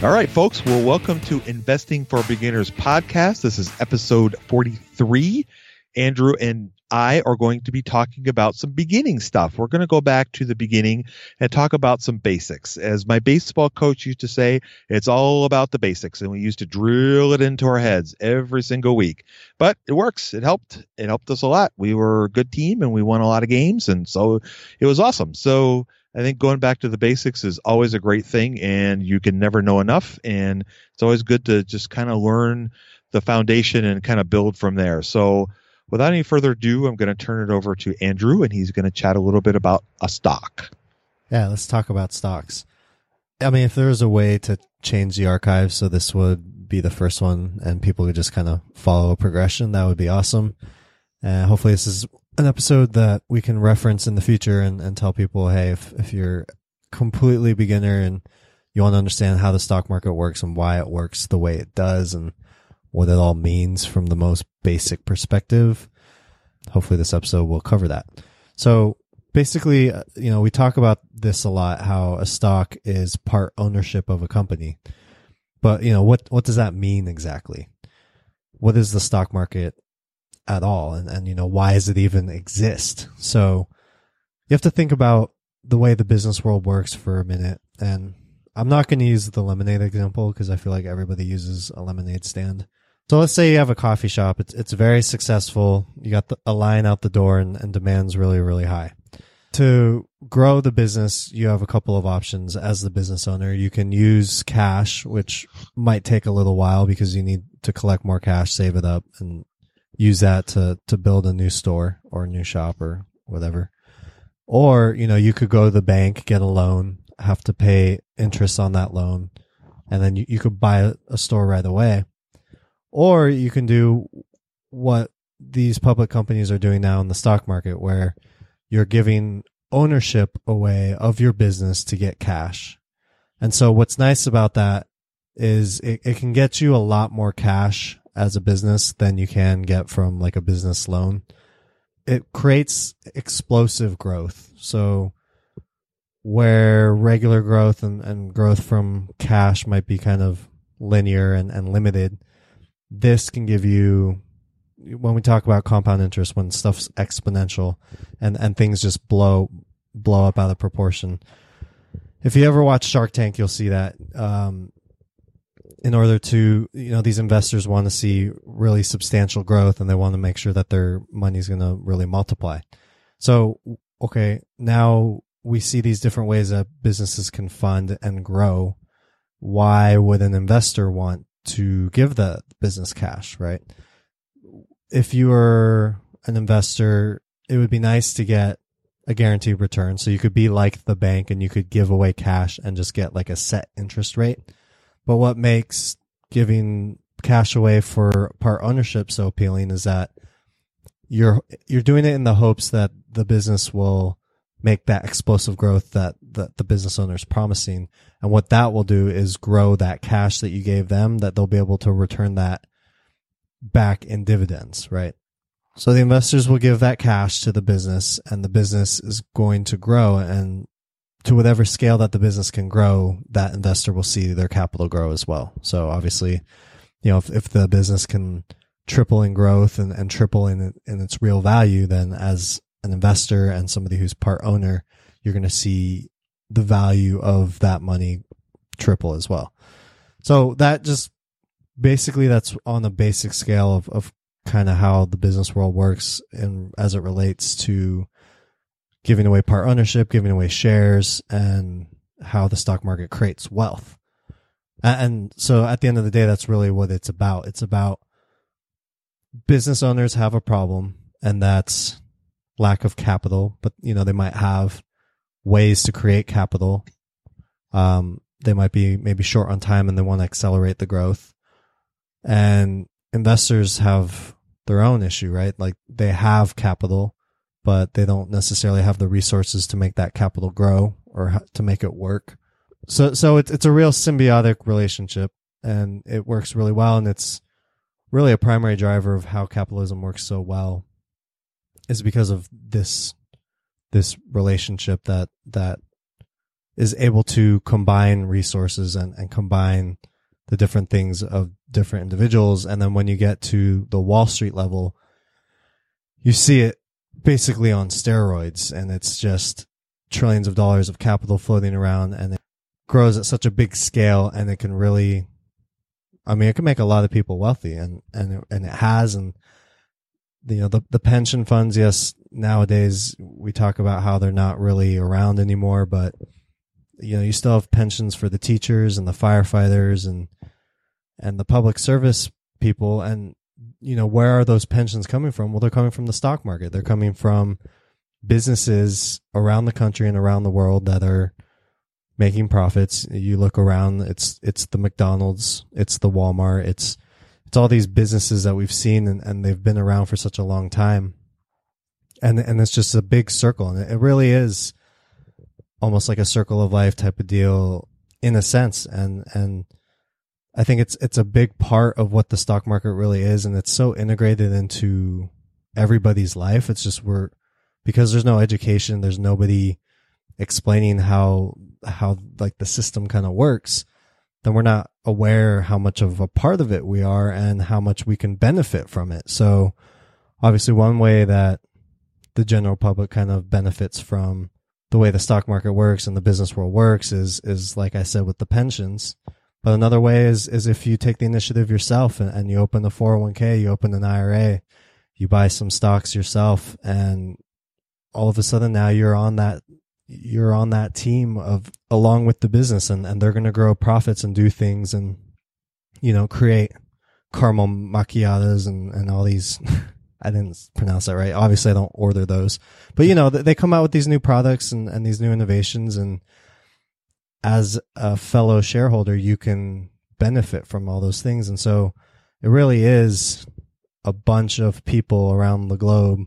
All right, folks. Well, welcome to Investing for Beginners podcast. This is episode 43. Andrew and I are going to be talking about some beginning stuff. We're going to go back to the beginning and talk about some basics. As my baseball coach used to say, it's all about the basics, and we used to drill it into our heads every single week. But it works. It helped. It helped us a lot. We were a good team and we won a lot of games, and so it was awesome. So I think going back to the basics is always a great thing, and you can never know enough. And it's always good to just kind of learn the foundation and kind of build from there. So, without any further ado, I'm going to turn it over to Andrew, and he's going to chat a little bit about a stock. Yeah, let's talk about stocks. I mean, if there was a way to change the archive so this would be the first one and people could just kind of follow a progression, that would be awesome. Uh, hopefully, this is an episode that we can reference in the future and, and tell people, hey, if, if you're completely beginner and you want to understand how the stock market works and why it works the way it does and what it all means from the most basic perspective, hopefully this episode will cover that. So basically, uh, you know, we talk about this a lot, how a stock is part ownership of a company. But, you know, what, what does that mean exactly? What is the stock market at all? And, and, you know, why does it even exist? So you have to think about the way the business world works for a minute. And I'm not going to use the lemonade example because I feel like everybody uses a lemonade stand. So let's say you have a coffee shop. It's, it's very successful. You got the, a line out the door and, and demand's really, really high. To grow the business, you have a couple of options as the business owner. You can use cash, which might take a little while because you need to collect more cash, save it up and use that to, to build a new store or a new shop or whatever. Or, you know, you could go to the bank, get a loan, have to pay interest on that loan, and then you, you could buy a, store right away. Or you can do what these public companies are doing now in the stock market where you're giving ownership away of your business to get cash. And so what's nice about that is it, it can get you a lot more cash as a business than you can get from like a business loan. It creates explosive growth. So where regular growth and, and growth from cash might be kind of linear and, and limited, this can give you when we talk about compound interest, when stuff's exponential and, and things just blow blow up out of proportion. If you ever watch Shark Tank, you'll see that um, in order to you know these investors want to see really substantial growth and they want to make sure that their money is going to really multiply. So okay, now we see these different ways that businesses can fund and grow, why would an investor want to give the business cash, right? If you are an investor, it would be nice to get a guaranteed return. So you could be like the bank and you could give away cash and just get like a set interest rate. But what makes giving cash away for part ownership so appealing is that you're you're doing it in the hopes that the business will make that explosive growth that, that the business owner is promising. And what that will do is grow that cash that you gave them that they'll be able to return that back in dividends, right? So the investors will give that cash to the business and the business is going to grow and to whatever scale that the business can grow, that investor will see their capital grow as well. So obviously, you know, if, if the business can triple in growth and, and triple in, in its real value, then as an investor and somebody who's part owner, you're going to see the value of that money triple as well. So that just basically that's on the basic scale of, of kind of how the business world works and as it relates to giving away part ownership, giving away shares and how the stock market creates wealth. And so at the end of the day, that's really what it's about. It's about business owners have a problem and that's lack of capital, but you know, they might have ways to create capital. Um, they might be maybe short on time and they want to accelerate the growth. And investors have their own issue, right? Like they have capital, but they don't necessarily have the resources to make that capital grow or to make it work. So, so it's, it's a real symbiotic relationship and it works really well. And it's really a primary driver of how capitalism works so well is because of this this relationship that that is able to combine resources and, and combine the different things of different individuals. And then when you get to the Wall Street level, you see it basically on steroids and it's just trillions of dollars of capital floating around and it grows at such a big scale and it can really, I mean, it can make a lot of people wealthy and, and, it, and it has. And you know the the pension funds yes nowadays we talk about how they're not really around anymore but you know you still have pensions for the teachers and the firefighters and and the public service people and you know where are those pensions coming from well they're coming from the stock market they're coming from businesses around the country and around the world that are making profits you look around it's it's the McDonald's it's the Walmart it's it's all these businesses that we've seen and, and they've been around for such a long time. And, and it's just a big circle. And it really is almost like a circle of life type of deal in a sense. And, and I think it's, it's a big part of what the stock market really is. And it's so integrated into everybody's life. It's just we're, because there's no education, there's nobody explaining how, how like the system kind of works then we're not aware how much of a part of it we are and how much we can benefit from it. So obviously one way that the general public kind of benefits from the way the stock market works and the business world works is is like I said with the pensions. But another way is is if you take the initiative yourself and, and you open a 401k, you open an IRA, you buy some stocks yourself and all of a sudden now you're on that you're on that team of along with the business and, and they're going to grow profits and do things and, you know, create caramel macchiatos and, and all these. I didn't pronounce that right. Obviously I don't order those, but you know, they come out with these new products and, and these new innovations. And as a fellow shareholder, you can benefit from all those things. And so it really is a bunch of people around the globe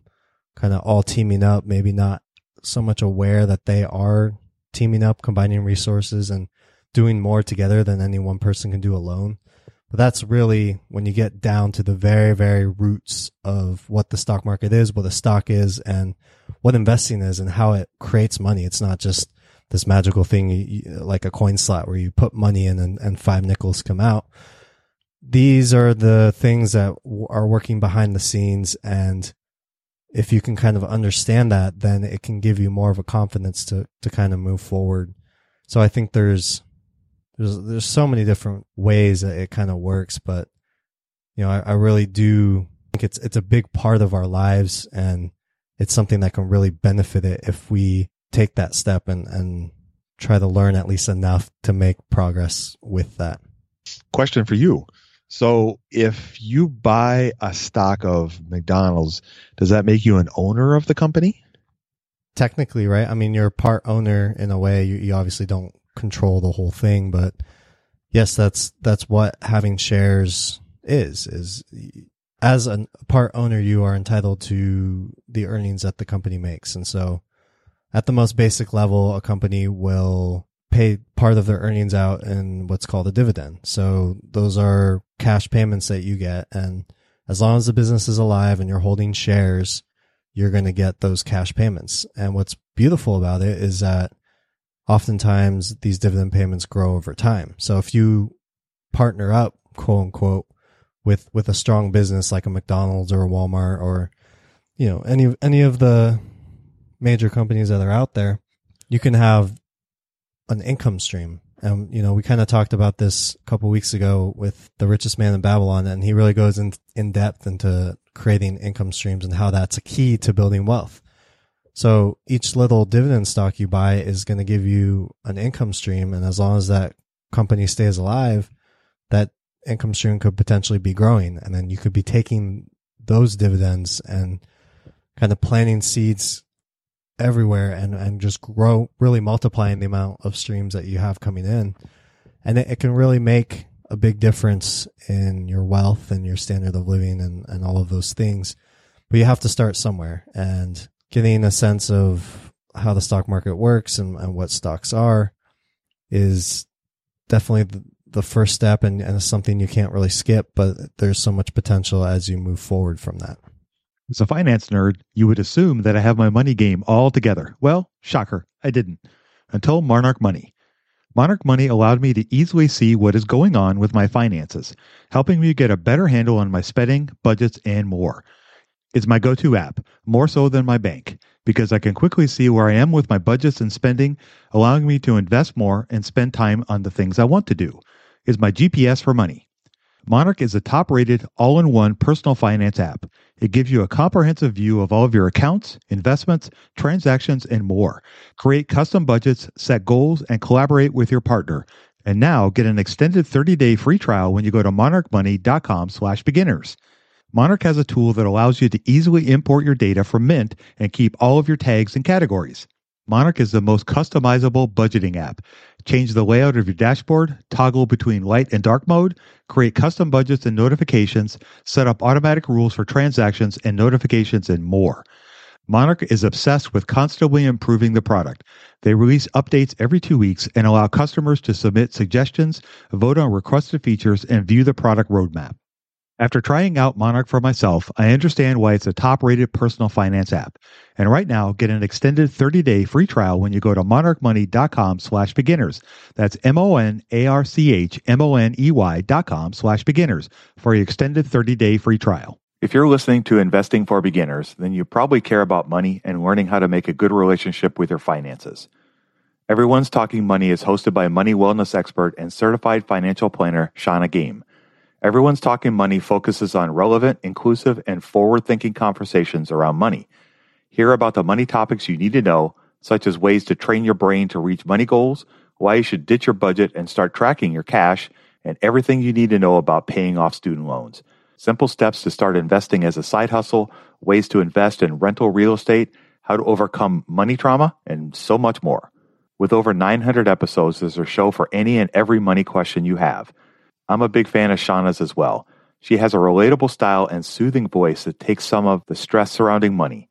kind of all teaming up, maybe not so much aware that they are teaming up, combining resources and doing more together than any one person can do alone. But that's really when you get down to the very, very roots of what the stock market is, what a stock is, and what investing is and how it creates money. It's not just this magical thing like a coin slot where you put money in and, and five nickels come out. These are the things that are working behind the scenes and if you can kind of understand that, then it can give you more of a confidence to, to kind of move forward. So I think there's, there's, there's so many different ways that it kind of works, but you know, I, I really do think it's, it's a big part of our lives and it's something that can really benefit it if we take that step and, and try to learn at least enough to make progress with that. Question for you. So if you buy a stock of McDonald's, does that make you an owner of the company? Technically, right? I mean, you're a part owner in a way. You, you obviously don't control the whole thing, but yes, that's, that's what having shares is, is as a part owner, you are entitled to the earnings that the company makes. And so at the most basic level, a company will pay part of their earnings out in what's called a dividend. So those are cash payments that you get. And as long as the business is alive and you're holding shares, you're going to get those cash payments. And what's beautiful about it is that oftentimes these dividend payments grow over time. So if you partner up, quote unquote, with, with a strong business like a McDonald's or a Walmart or, you know, any, any of the major companies that are out there, you can have an income stream. And, you know, we kind of talked about this a couple weeks ago with the richest man in Babylon, and he really goes in, in depth into creating income streams and how that's a key to building wealth. So each little dividend stock you buy is going to give you an income stream. And as long as that company stays alive, that income stream could potentially be growing. And then you could be taking those dividends and kind of planting seeds everywhere and, and just grow, really multiplying the amount of streams that you have coming in. And it, it can really make a big difference in your wealth and your standard of living and, and all of those things. But you have to start somewhere and getting a sense of how the stock market works and, and what stocks are is definitely the, the first step and, and something you can't really skip, but there's so much potential as you move forward from that. As a finance nerd, you would assume that I have my money game all together. Well, shocker, I didn't. Until Monarch Money. Monarch Money allowed me to easily see what is going on with my finances, helping me get a better handle on my spending, budgets, and more. It's my go to app, more so than my bank, because I can quickly see where I am with my budgets and spending, allowing me to invest more and spend time on the things I want to do. It's my GPS for money. Monarch is a top rated, all in one personal finance app. It gives you a comprehensive view of all of your accounts, investments, transactions, and more. Create custom budgets, set goals, and collaborate with your partner. And now get an extended 30-day free trial when you go to monarchmoney.com slash beginners. Monarch has a tool that allows you to easily import your data from Mint and keep all of your tags and categories. Monarch is the most customizable budgeting app. Change the layout of your dashboard, toggle between light and dark mode, create custom budgets and notifications, set up automatic rules for transactions and notifications, and more. Monarch is obsessed with constantly improving the product. They release updates every two weeks and allow customers to submit suggestions, vote on requested features, and view the product roadmap. After trying out Monarch for myself, I understand why it's a top rated personal finance app. And right now, get an extended 30 day free trial when you go to monarchmoney.com slash beginners. That's M O N A R C H M O N E Y dot com slash beginners for your extended 30 day free trial. If you're listening to Investing for Beginners, then you probably care about money and learning how to make a good relationship with your finances. Everyone's Talking Money is hosted by money wellness expert and certified financial planner Shannah Game. Everyone's Talking Money focuses on relevant, inclusive, and forward thinking conversations around money. Hear about the money topics you need to know, such as ways to train your brain to reach money goals, why you should ditch your budget and start tracking your cash, and everything you need to know about paying off student loans. Simple steps to start investing as a side hustle, ways to invest in rental real estate, how to overcome money trauma, and so much more. With over 900 episodes, there's a show for any and every money question you have. I'm a big fan of Shannah's as well. She has a relatable style and soothing voice that takes some of the stress surrounding money.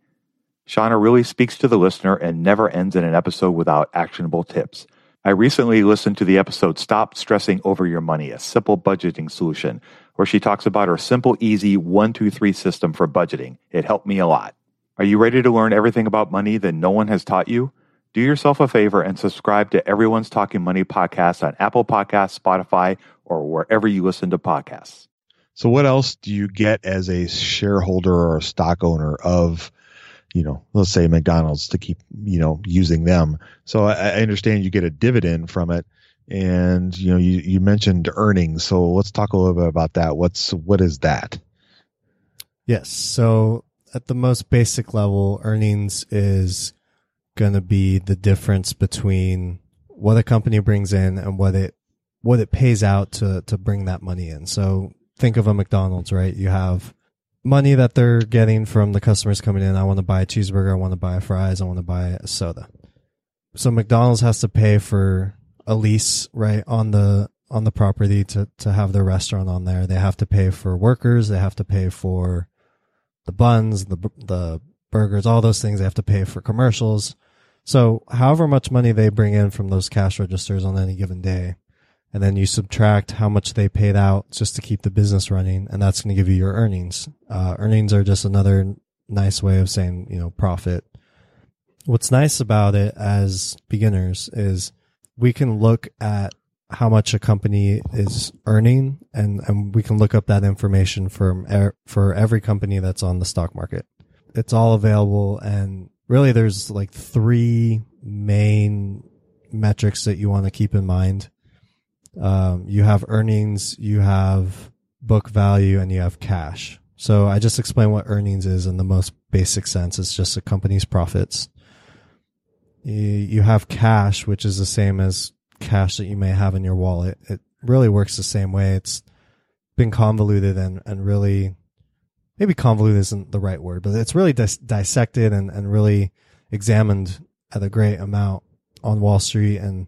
Shannah really speaks to the listener and never ends in an episode without actionable tips. I recently listened to the episode Stop Stressing Over Your Money, a simple budgeting solution, where she talks about her simple, easy one, two, three system for budgeting. It helped me a lot. Are you ready to learn everything about money that no one has taught you? Do yourself a favor and subscribe to Everyone's Talking Money podcast on Apple Podcasts, Spotify, or wherever you listen to podcasts. So, what else do you get as a shareholder or a stock owner of, you know, let's say McDonald's to keep, you know, using them? So, I, I understand you get a dividend from it, and you know, you, you mentioned earnings. So, let's talk a little bit about that. What's what is that? Yes. So, at the most basic level, earnings is going to be the difference between what a company brings in and what it what it pays out to to bring that money in. So think of a McDonald's, right? You have money that they're getting from the customers coming in. I want to buy a cheeseburger. I want to buy fries. I want to buy a soda. So McDonald's has to pay for a lease, right, on the on the property to to have their restaurant on there. They have to pay for workers. They have to pay for the buns, the the burgers, all those things. They have to pay for commercials. So however much money they bring in from those cash registers on any given day, and then you subtract how much they paid out just to keep the business running, and that's going to give you your earnings. Uh, earnings are just another nice way of saying, you know, profit. What's nice about it as beginners is we can look at how much a company is earning and, and we can look up that information from er, for every company that's on the stock market. It's all available and really there's like three main metrics that you want to keep in mind. Um, you have earnings, you have book value, and you have cash. So I just explained what earnings is in the most basic sense. It's just a company's profits. You have cash, which is the same as cash that you may have in your wallet. It really works the same way. It's been convoluted and, and really, maybe convoluted isn't the right word, but it's really dis- dissected and, and really examined at a great amount on Wall Street. And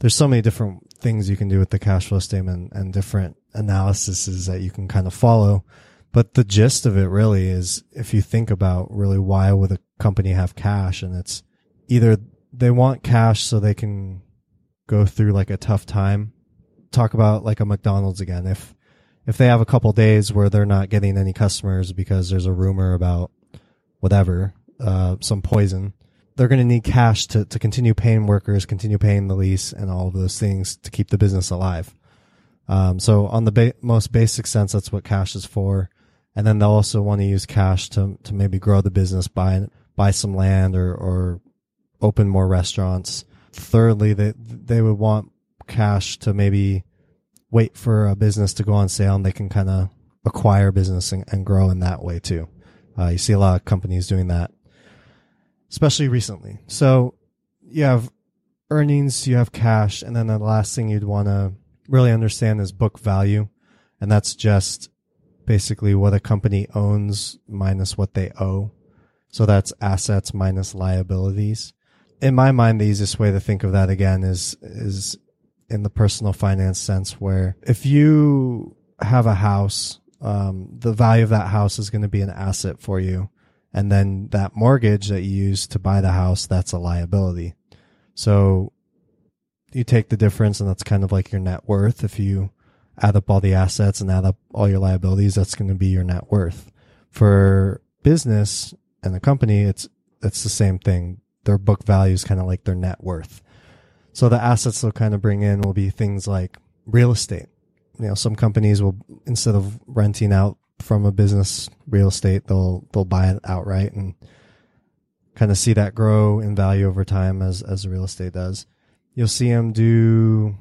there's so many different things you can do with the cash flow statement and different analyses that you can kind of follow. But the gist of it really is if you think about really why would a company have cash and it's either they want cash so they can go through like a tough time. Talk about like a McDonald's again. If if they have a couple days where they're not getting any customers because there's a rumor about whatever, uh, some poison, they're going to need cash to, to continue paying workers, continue paying the lease and all of those things to keep the business alive. Um, so on the ba- most basic sense, that's what cash is for. And then they'll also want to use cash to, to maybe grow the business, buy, buy some land or, or open more restaurants thirdly, they they would want cash to maybe wait for a business to go on sale and they can kind of acquire business and, and, grow in that way too. Uh, you see a lot of companies doing that, especially recently. So you have earnings, you have cash, and then the last thing you'd want to really understand is book value. And that's just basically what a company owns minus what they owe. So that's assets minus liabilities in my mind, the easiest way to think of that again is is in the personal finance sense, where if you have a house, um, the value of that house is going to be an asset for you, and then that mortgage that you use to buy the house, that's a liability. So you take the difference, and that's kind of like your net worth. If you add up all the assets and add up all your liabilities, that's going to be your net worth. For business and the company, it's it's the same thing their book value is kind of like their net worth. So the assets they'll kind of bring in will be things like real estate. You know, some companies will instead of renting out from a business real estate, they'll they'll buy it outright and kind of see that grow in value over time as as real estate does. You'll see them do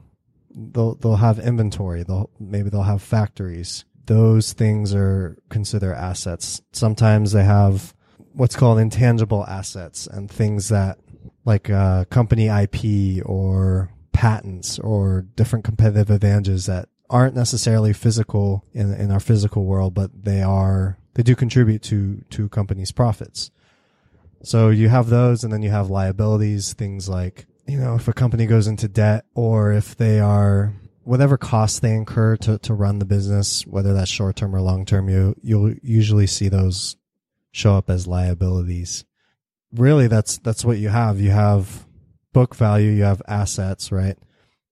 they'll they'll have inventory. They'll maybe they'll have factories. Those things are considered assets. Sometimes they have what's called intangible assets and things that like uh, company IP or patents or different competitive advantages that aren't necessarily physical in in our physical world, but they are they do contribute to to companies' profits. So you have those, and then you have liabilities, things like you know if a company goes into debt or if they are whatever costs they incur to, to run the business, whether that's short term or long term, you you'll usually see those show up as liabilities. Really, that's that's what you have. You have book value, you have assets, right?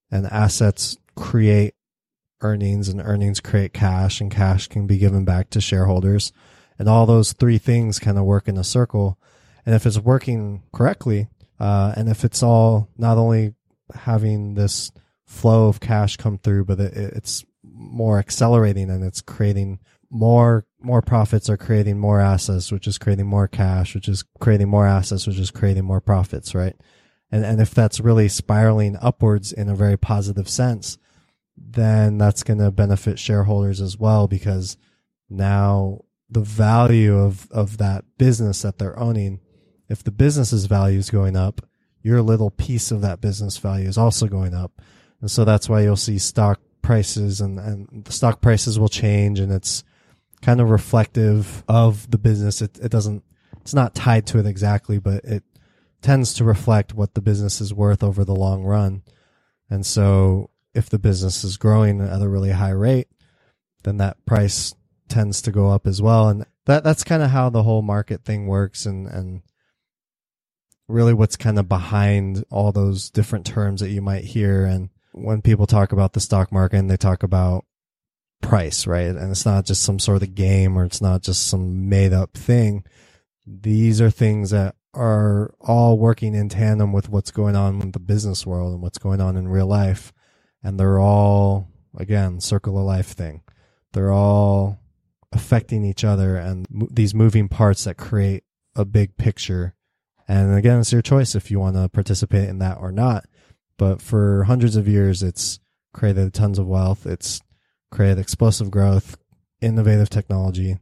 And assets create earnings, and earnings create cash, and cash can be given back to shareholders. And all those three things kind of work in a circle. And if it's working correctly, uh, and if it's all not only having this flow of cash come through, but it, it's more accelerating and it's creating more more profits are creating more assets, which is creating more cash, which is creating more assets, which is creating more profits, right? And and if that's really spiraling upwards in a very positive sense, then that's going to benefit shareholders as well because now the value of of that business that they're owning if the business's value is going up, your little piece of that business value is also going up. And so that's why you'll see stock prices and, and the stock prices will change and it's kind of reflective of the business. It, it doesn't, it's not tied to it exactly, but it tends to reflect what the business is worth over the long run. And so if the business is growing at a really high rate, then that price tends to go up as well. And that, that's kind of how the whole market thing works and, and really what's kind of behind all those different terms that you might hear. And when people talk about the stock market and they talk about price, right? And it's not just some sort of game or it's not just some made up thing. These are things that are all working in tandem with what's going on in the business world and what's going on in real life. And they're all, again, circle of life thing. They're all affecting each other and mo- these moving parts that create a big picture. And again, it's your choice if you want to participate in that or not. But for hundreds of years, it's created tons of wealth. It's created explosive growth, innovative technology,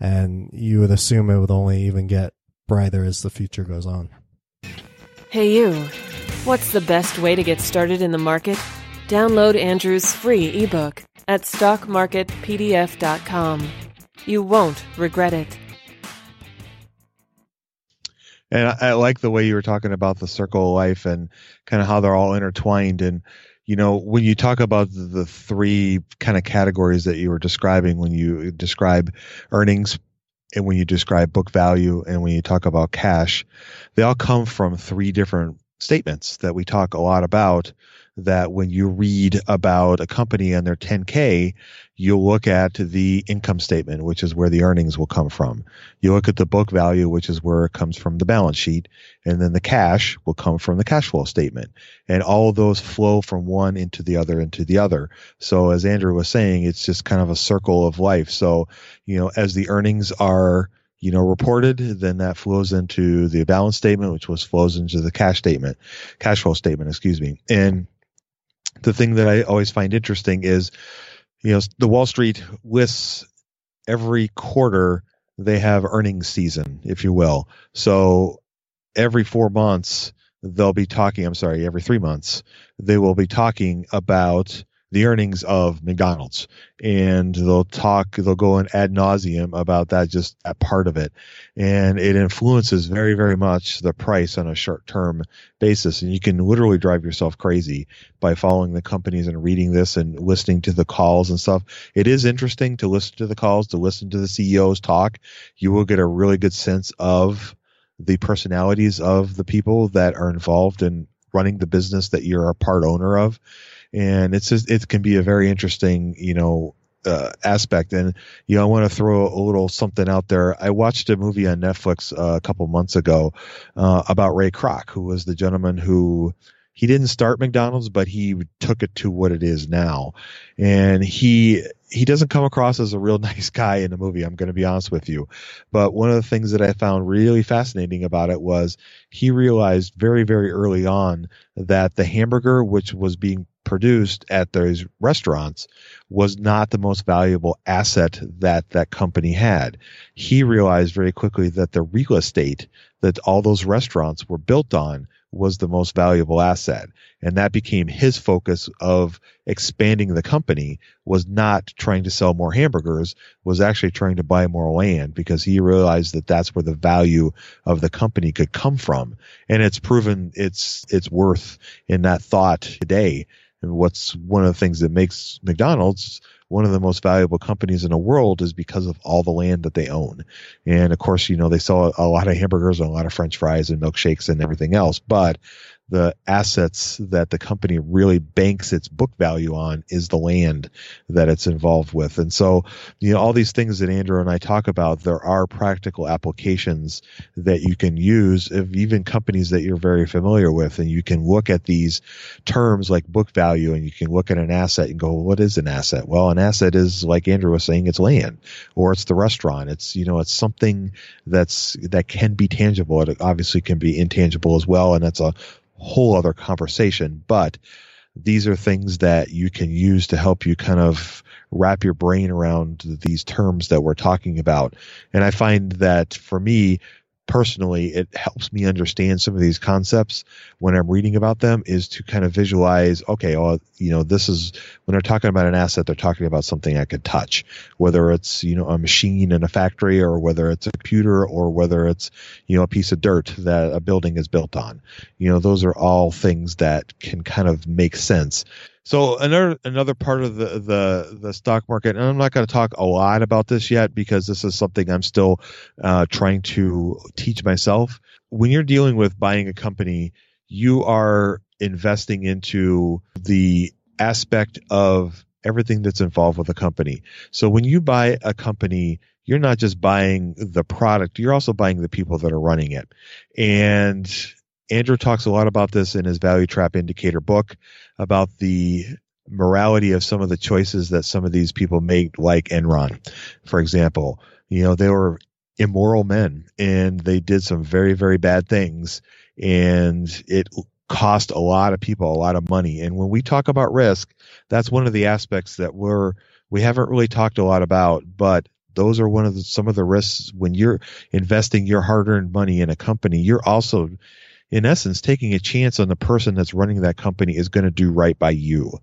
and you would assume it would only even get brighter as the future goes on. Hey, you. What's the best way to get started in the market? Download Andrew's free ebook at stockmarketpdf.com. You won't regret it. And I, I like the way you were talking about the circle of life and kind of how they're all intertwined. And, you know, when you talk about the, the three kind of categories that you were describing, when you describe earnings and when you describe book value and when you talk about cash, they all come from three different statements that we talk a lot about that when you read about a company and their 10K, you'll look at the income statement, which is where the earnings will come from. You look at the book value, which is where it comes from the balance sheet. And then the cash will come from the cash flow statement. And all of those flow from one into the other into the other. So as Andrew was saying, it's just kind of a circle of life. So, you know, as the earnings are you know, reported, then that flows into the balance statement, which was flows into the cash statement, cash flow statement, excuse me. And the thing that I always find interesting is, you know, the Wall Street lists every quarter they have earnings season, if you will. So every four months they'll be talking. I'm sorry, every three months they will be talking about the earnings of McDonald's, and they'll talk, they'll go in ad nauseum about that, just that part of it, and it influences very, very much the price on a short-term basis, and you can literally drive yourself crazy by following the companies and reading this and listening to the calls and stuff. It is interesting to listen to the calls, to listen to the CEOs talk. You will get a really good sense of the personalities of the people that are involved in running the business that you're a part owner of and it's just it can be a very interesting you know uh, aspect. And you know i want to throw a little something out there. I watched a movie on netflix uh, a couple months ago uh, about ray kroc who was the gentleman who he didn't start mcdonald's but he took it to what it is now. And he he doesn't come across as a real nice guy in the movie i'm going to be honest with you. But one of the things that i found really fascinating about it was he realized very very early on that the hamburger which was being produced at those restaurants was not the most valuable asset that that company had. He realized very quickly that the real estate that all those restaurants were built on was the most valuable asset. And that became his focus of expanding the company was not trying to sell more hamburgers, was actually trying to buy more land because he realized that that's where the value of the company could come from. And it's proven its, its worth in that thought today and what's one of the things that makes McDonald's one of the most valuable companies in the world is because of all the land that they own. And of course, you know, they sell a lot of hamburgers and a lot of french fries and milkshakes and everything else, but the assets that the company really banks its book value on is the land that it's involved with. And so, you know, all these things that Andrew and I talk about, there are practical applications that you can use of even companies that you're very familiar with. And you can look at these terms like book value and you can look at an asset and go, well, what is an asset? Well, an asset is like Andrew was saying, it's land or it's the restaurant. It's, you know, it's something that's, that can be tangible. It obviously can be intangible as well. And that's a whole other conversation, but these are things that you can use to help you kind of wrap your brain around these terms that we're talking about. And I find that for me, personally, it helps me understand some of these concepts when I'm reading about them is to kind of visualize, okay, well, you know, this is when they're talking about an asset, they're talking about something I could touch, whether it's, you know, a machine in a factory or whether it's a computer or whether it's, you know, a piece of dirt that a building is built on. You know, those are all things that can kind of make sense. So another another part of the the the stock market, and I'm not going to talk a lot about this yet because this is something I'm still uh, trying to teach myself. When you're dealing with buying a company, you are investing into the aspect of everything that's involved with a company. So when you buy a company, you're not just buying the product, you're also buying the people that are running it. And Andrew talks a lot about this in his Value Trap Indicator book about the morality of some of the choices that some of these people make, like Enron, for example. You know, they were immoral men and they did some very, very bad things and it cost a lot of people a lot of money. And when we talk about risk, that's one of the aspects that we're, we haven't really talked a lot about, but those are one of the, some of the risks when you're investing your hard earned money in a company. You're also in essence, taking a chance on the person that's running that company is going to do right by you.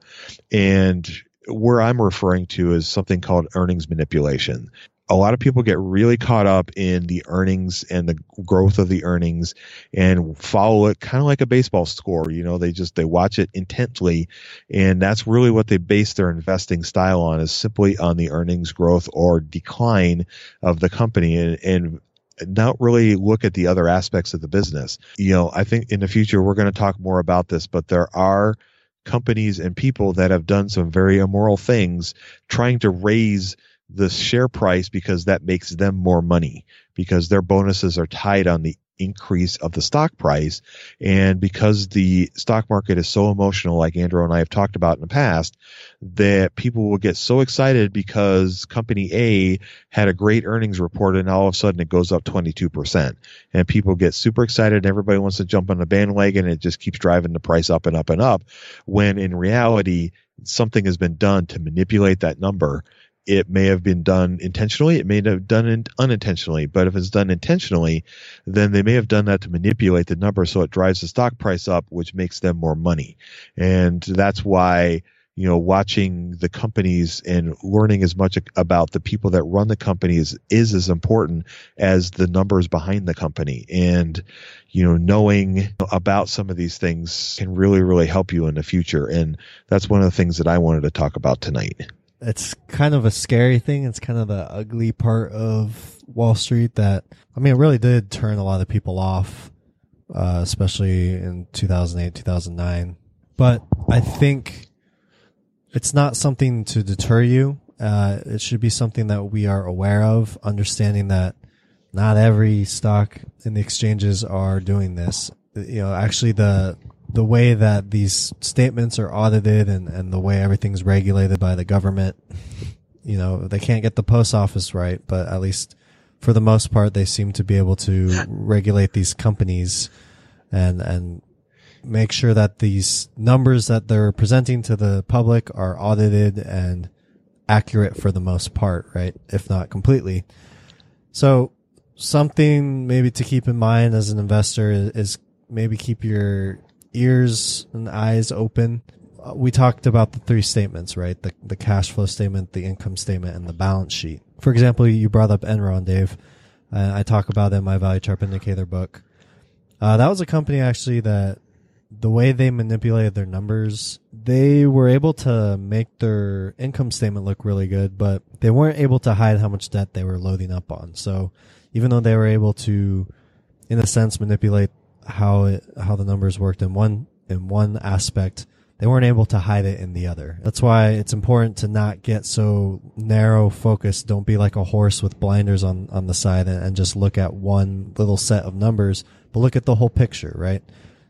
And where I'm referring to is something called earnings manipulation. A lot of people get really caught up in the earnings and the growth of the earnings and follow it kind of like a baseball score. You know, they just, they watch it intently. And that's really what they base their investing style on is simply on the earnings growth or decline of the company. And, and not really look at the other aspects of the business. You know, I think in the future we're going to talk more about this, but there are companies and people that have done some very immoral things trying to raise the share price because that makes them more money because their bonuses are tied on the increase of the stock price. And because the stock market is so emotional, like Andrew and I have talked about in the past, that people will get so excited because company A had a great earnings report and all of a sudden it goes up 22%. And people get super excited and everybody wants to jump on the bandwagon and it just keeps driving the price up and up and up. When in reality, something has been done to manipulate that number it may have been done intentionally. It may have done it unintentionally. But if it's done intentionally, then they may have done that to manipulate the number so it drives the stock price up, which makes them more money. And that's why, you know, watching the companies and learning as much about the people that run the companies is as important as the numbers behind the company. And, you know, knowing about some of these things can really, really help you in the future. And that's one of the things that I wanted to talk about tonight it's kind of a scary thing. It's kind of the ugly part of Wall Street that, I mean, it really did turn a lot of people off, uh, especially in 2008, 2009. But I think it's not something to deter you. Uh, it should be something that we are aware of, understanding that not every stock in the exchanges are doing this. You know, actually the, the way that these statements are audited and, and the way everything's regulated by the government, you know, they can't get the post office right, but at least for the most part, they seem to be able to regulate these companies and, and make sure that these numbers that they're presenting to the public are audited and accurate for the most part, right? If not completely. So something maybe to keep in mind as an investor is, is maybe keep your ears and eyes open. Uh, we talked about the three statements, right? The, the cash flow statement, the income statement, and the balance sheet. For example, you brought up Enron, Dave. Uh, I talk about that in my Value Trap Indicator book. Uh, that was a company actually that the way they manipulated their numbers, they were able to make their income statement look really good, but they weren't able to hide how much debt they were loading up on. So even though they were able to, in a sense, manipulate how it, how the numbers worked in one in one aspect, they weren't able to hide it in the other. That's why it's important to not get so narrow focused. Don't be like a horse with blinders on, on the side and, and just look at one little set of numbers, but look at the whole picture, right?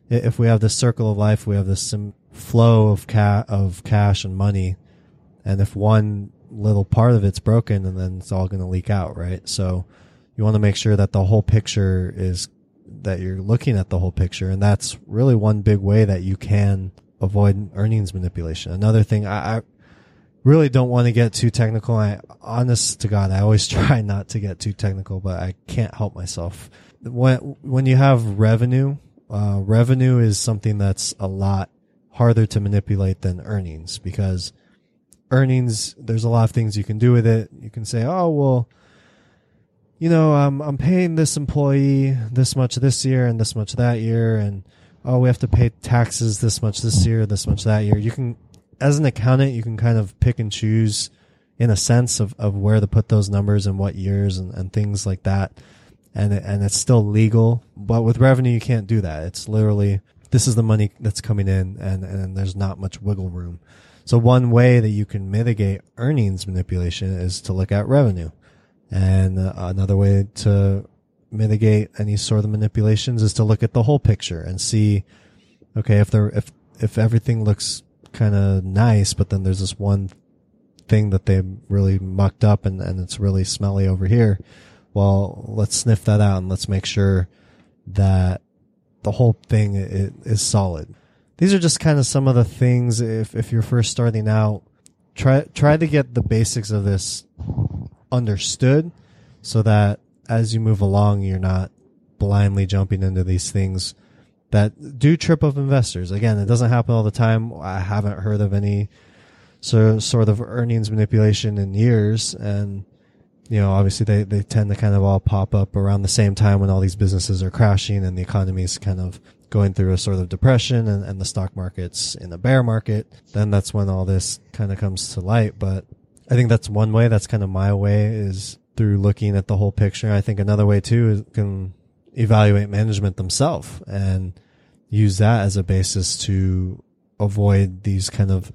If we have this circle of life, we have this flow of ca- of cash and money. And if one little part of it's broken and then it's all going to leak out, right? So you want to make sure that the whole picture is that you're looking at the whole picture. And that's really one big way that you can avoid earnings manipulation. Another thing, I, I really don't want to get too technical. I, honest to God, I always try not to get too technical, but I can't help myself. when when you have revenue, uh, revenue is something that's a lot harder to manipulate than earnings because earnings there's a lot of things you can do with it. You can say, oh well, you know, I'm I'm paying this employee this much this year and this much that year, and oh, we have to pay taxes this much this year, this much that year. You can, as an accountant, you can kind of pick and choose in a sense of, of where to put those numbers and what years and, and things like that. And, and it's still legal. But with revenue, you can't do that. It's literally, this is the money that's coming in and, and there's not much wiggle room. So one way that you can mitigate earnings manipulation is to look at revenue. And uh, another way to mitigate any sort of manipulations is to look at the whole picture and see, okay, if there, if, if everything looks kind of nice, but then there's this one thing that they really mucked up and, and it's really smelly over here. Well, let's sniff that out and let's make sure that the whole thing is, is solid. These are just kind of some of the things if, if you're first starting out, try, try to get the basics of this understood so that as you move along, you're not blindly jumping into these things that do trip up investors. Again, it doesn't happen all the time. I haven't heard of any so sort of earnings manipulation in years and you know obviously they, they tend to kind of all pop up around the same time when all these businesses are crashing and the economy is kind of going through a sort of depression and, and the stock market's in a bear market then that's when all this kind of comes to light but i think that's one way that's kind of my way is through looking at the whole picture. I think another way too is can evaluate management themselves and use that as a basis to avoid these kind of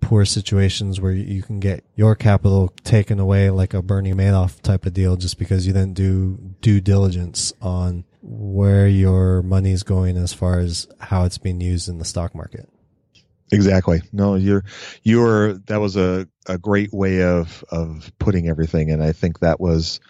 poor situations where you can get your capital taken away like a Bernie Madoff type of deal just because you didn't do due diligence on where your money is going as far as how it's being used in the stock market. Exactly. No, you're you're that was a, a great way of of putting everything and I think that was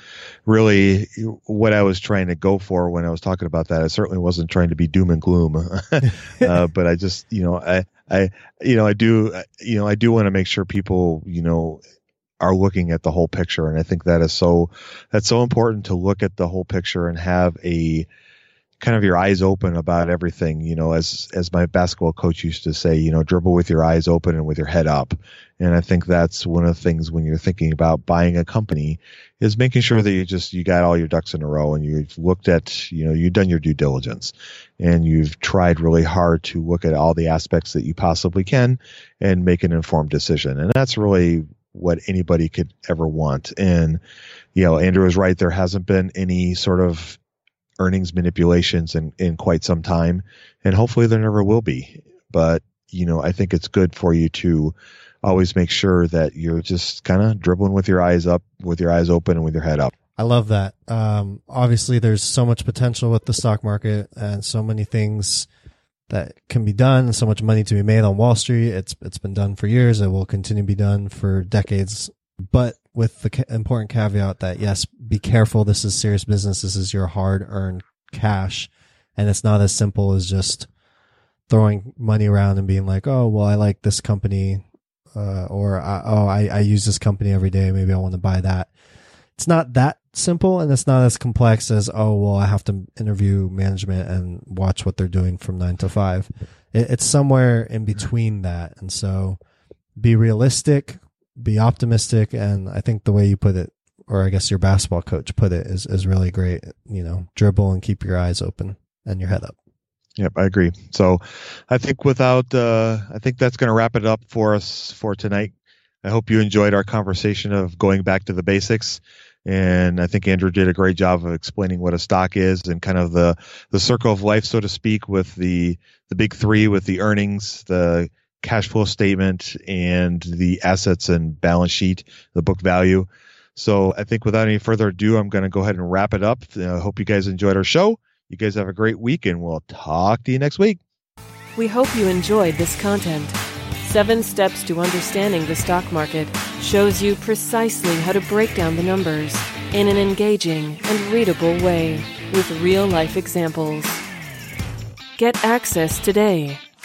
really what I was trying to go for when I was talking about that. I certainly wasn't trying to be doom and gloom. uh, but I just, you know, I I you know, I do you know, I do want to make sure people, you know, are looking at the whole picture and I think that is so that's so important to look at the whole picture and have a kind of your eyes open about everything, you know, as as my basketball coach used to say, you know, dribble with your eyes open and with your head up. And I think that's one of the things when you're thinking about buying a company is making sure that you just you got all your ducks in a row and you've looked at, you know, you've done your due diligence and you've tried really hard to look at all the aspects that you possibly can and make an informed decision. And that's really what anybody could ever want. And you know, Andrew is right. There hasn't been any sort of earnings manipulations in, in quite some time, and hopefully there never will be. But you know, I think it's good for you to always make sure that you're just kind of dribbling with your eyes up, with your eyes open, and with your head up. I love that. Um, obviously, there's so much potential with the stock market and so many things that can be done, so much money to be made on Wall Street. It's it's been done for years. It will continue to be done for decades. But with the important caveat that yes, be careful. This is serious business. This is your hard earned cash. And it's not as simple as just throwing money around and being like, oh, well, I like this company. Uh, or, oh, I, I use this company every day. Maybe I want to buy that. It's not that simple and it's not as complex as, oh, well, I have to interview management and watch what they're doing from nine to five. It, it's somewhere in between that. And so be realistic, be optimistic. And I think the way you put it, or I guess your basketball coach put it, is, is really great. You know, dribble and keep your eyes open and your head up. Yep, I agree. So I think without, uh, I think that's going to wrap it up for us for tonight. I hope you enjoyed our conversation of going back to the basics. And I think Andrew did a great job of explaining what a stock is and kind of the, the circle of life, so to speak, with the, the big three, with the earnings, the cash flow statement and the assets and balance sheet, the book value. So I think without any further ado, I'm going to go ahead and wrap it up. I uh, hope you guys enjoyed our show. You guys have a great week, and we'll talk to you next week. We hope you enjoyed this content. Seven Steps to Understanding the Stock Market shows you precisely how to break down the numbers in an engaging and readable way with real life examples. Get access today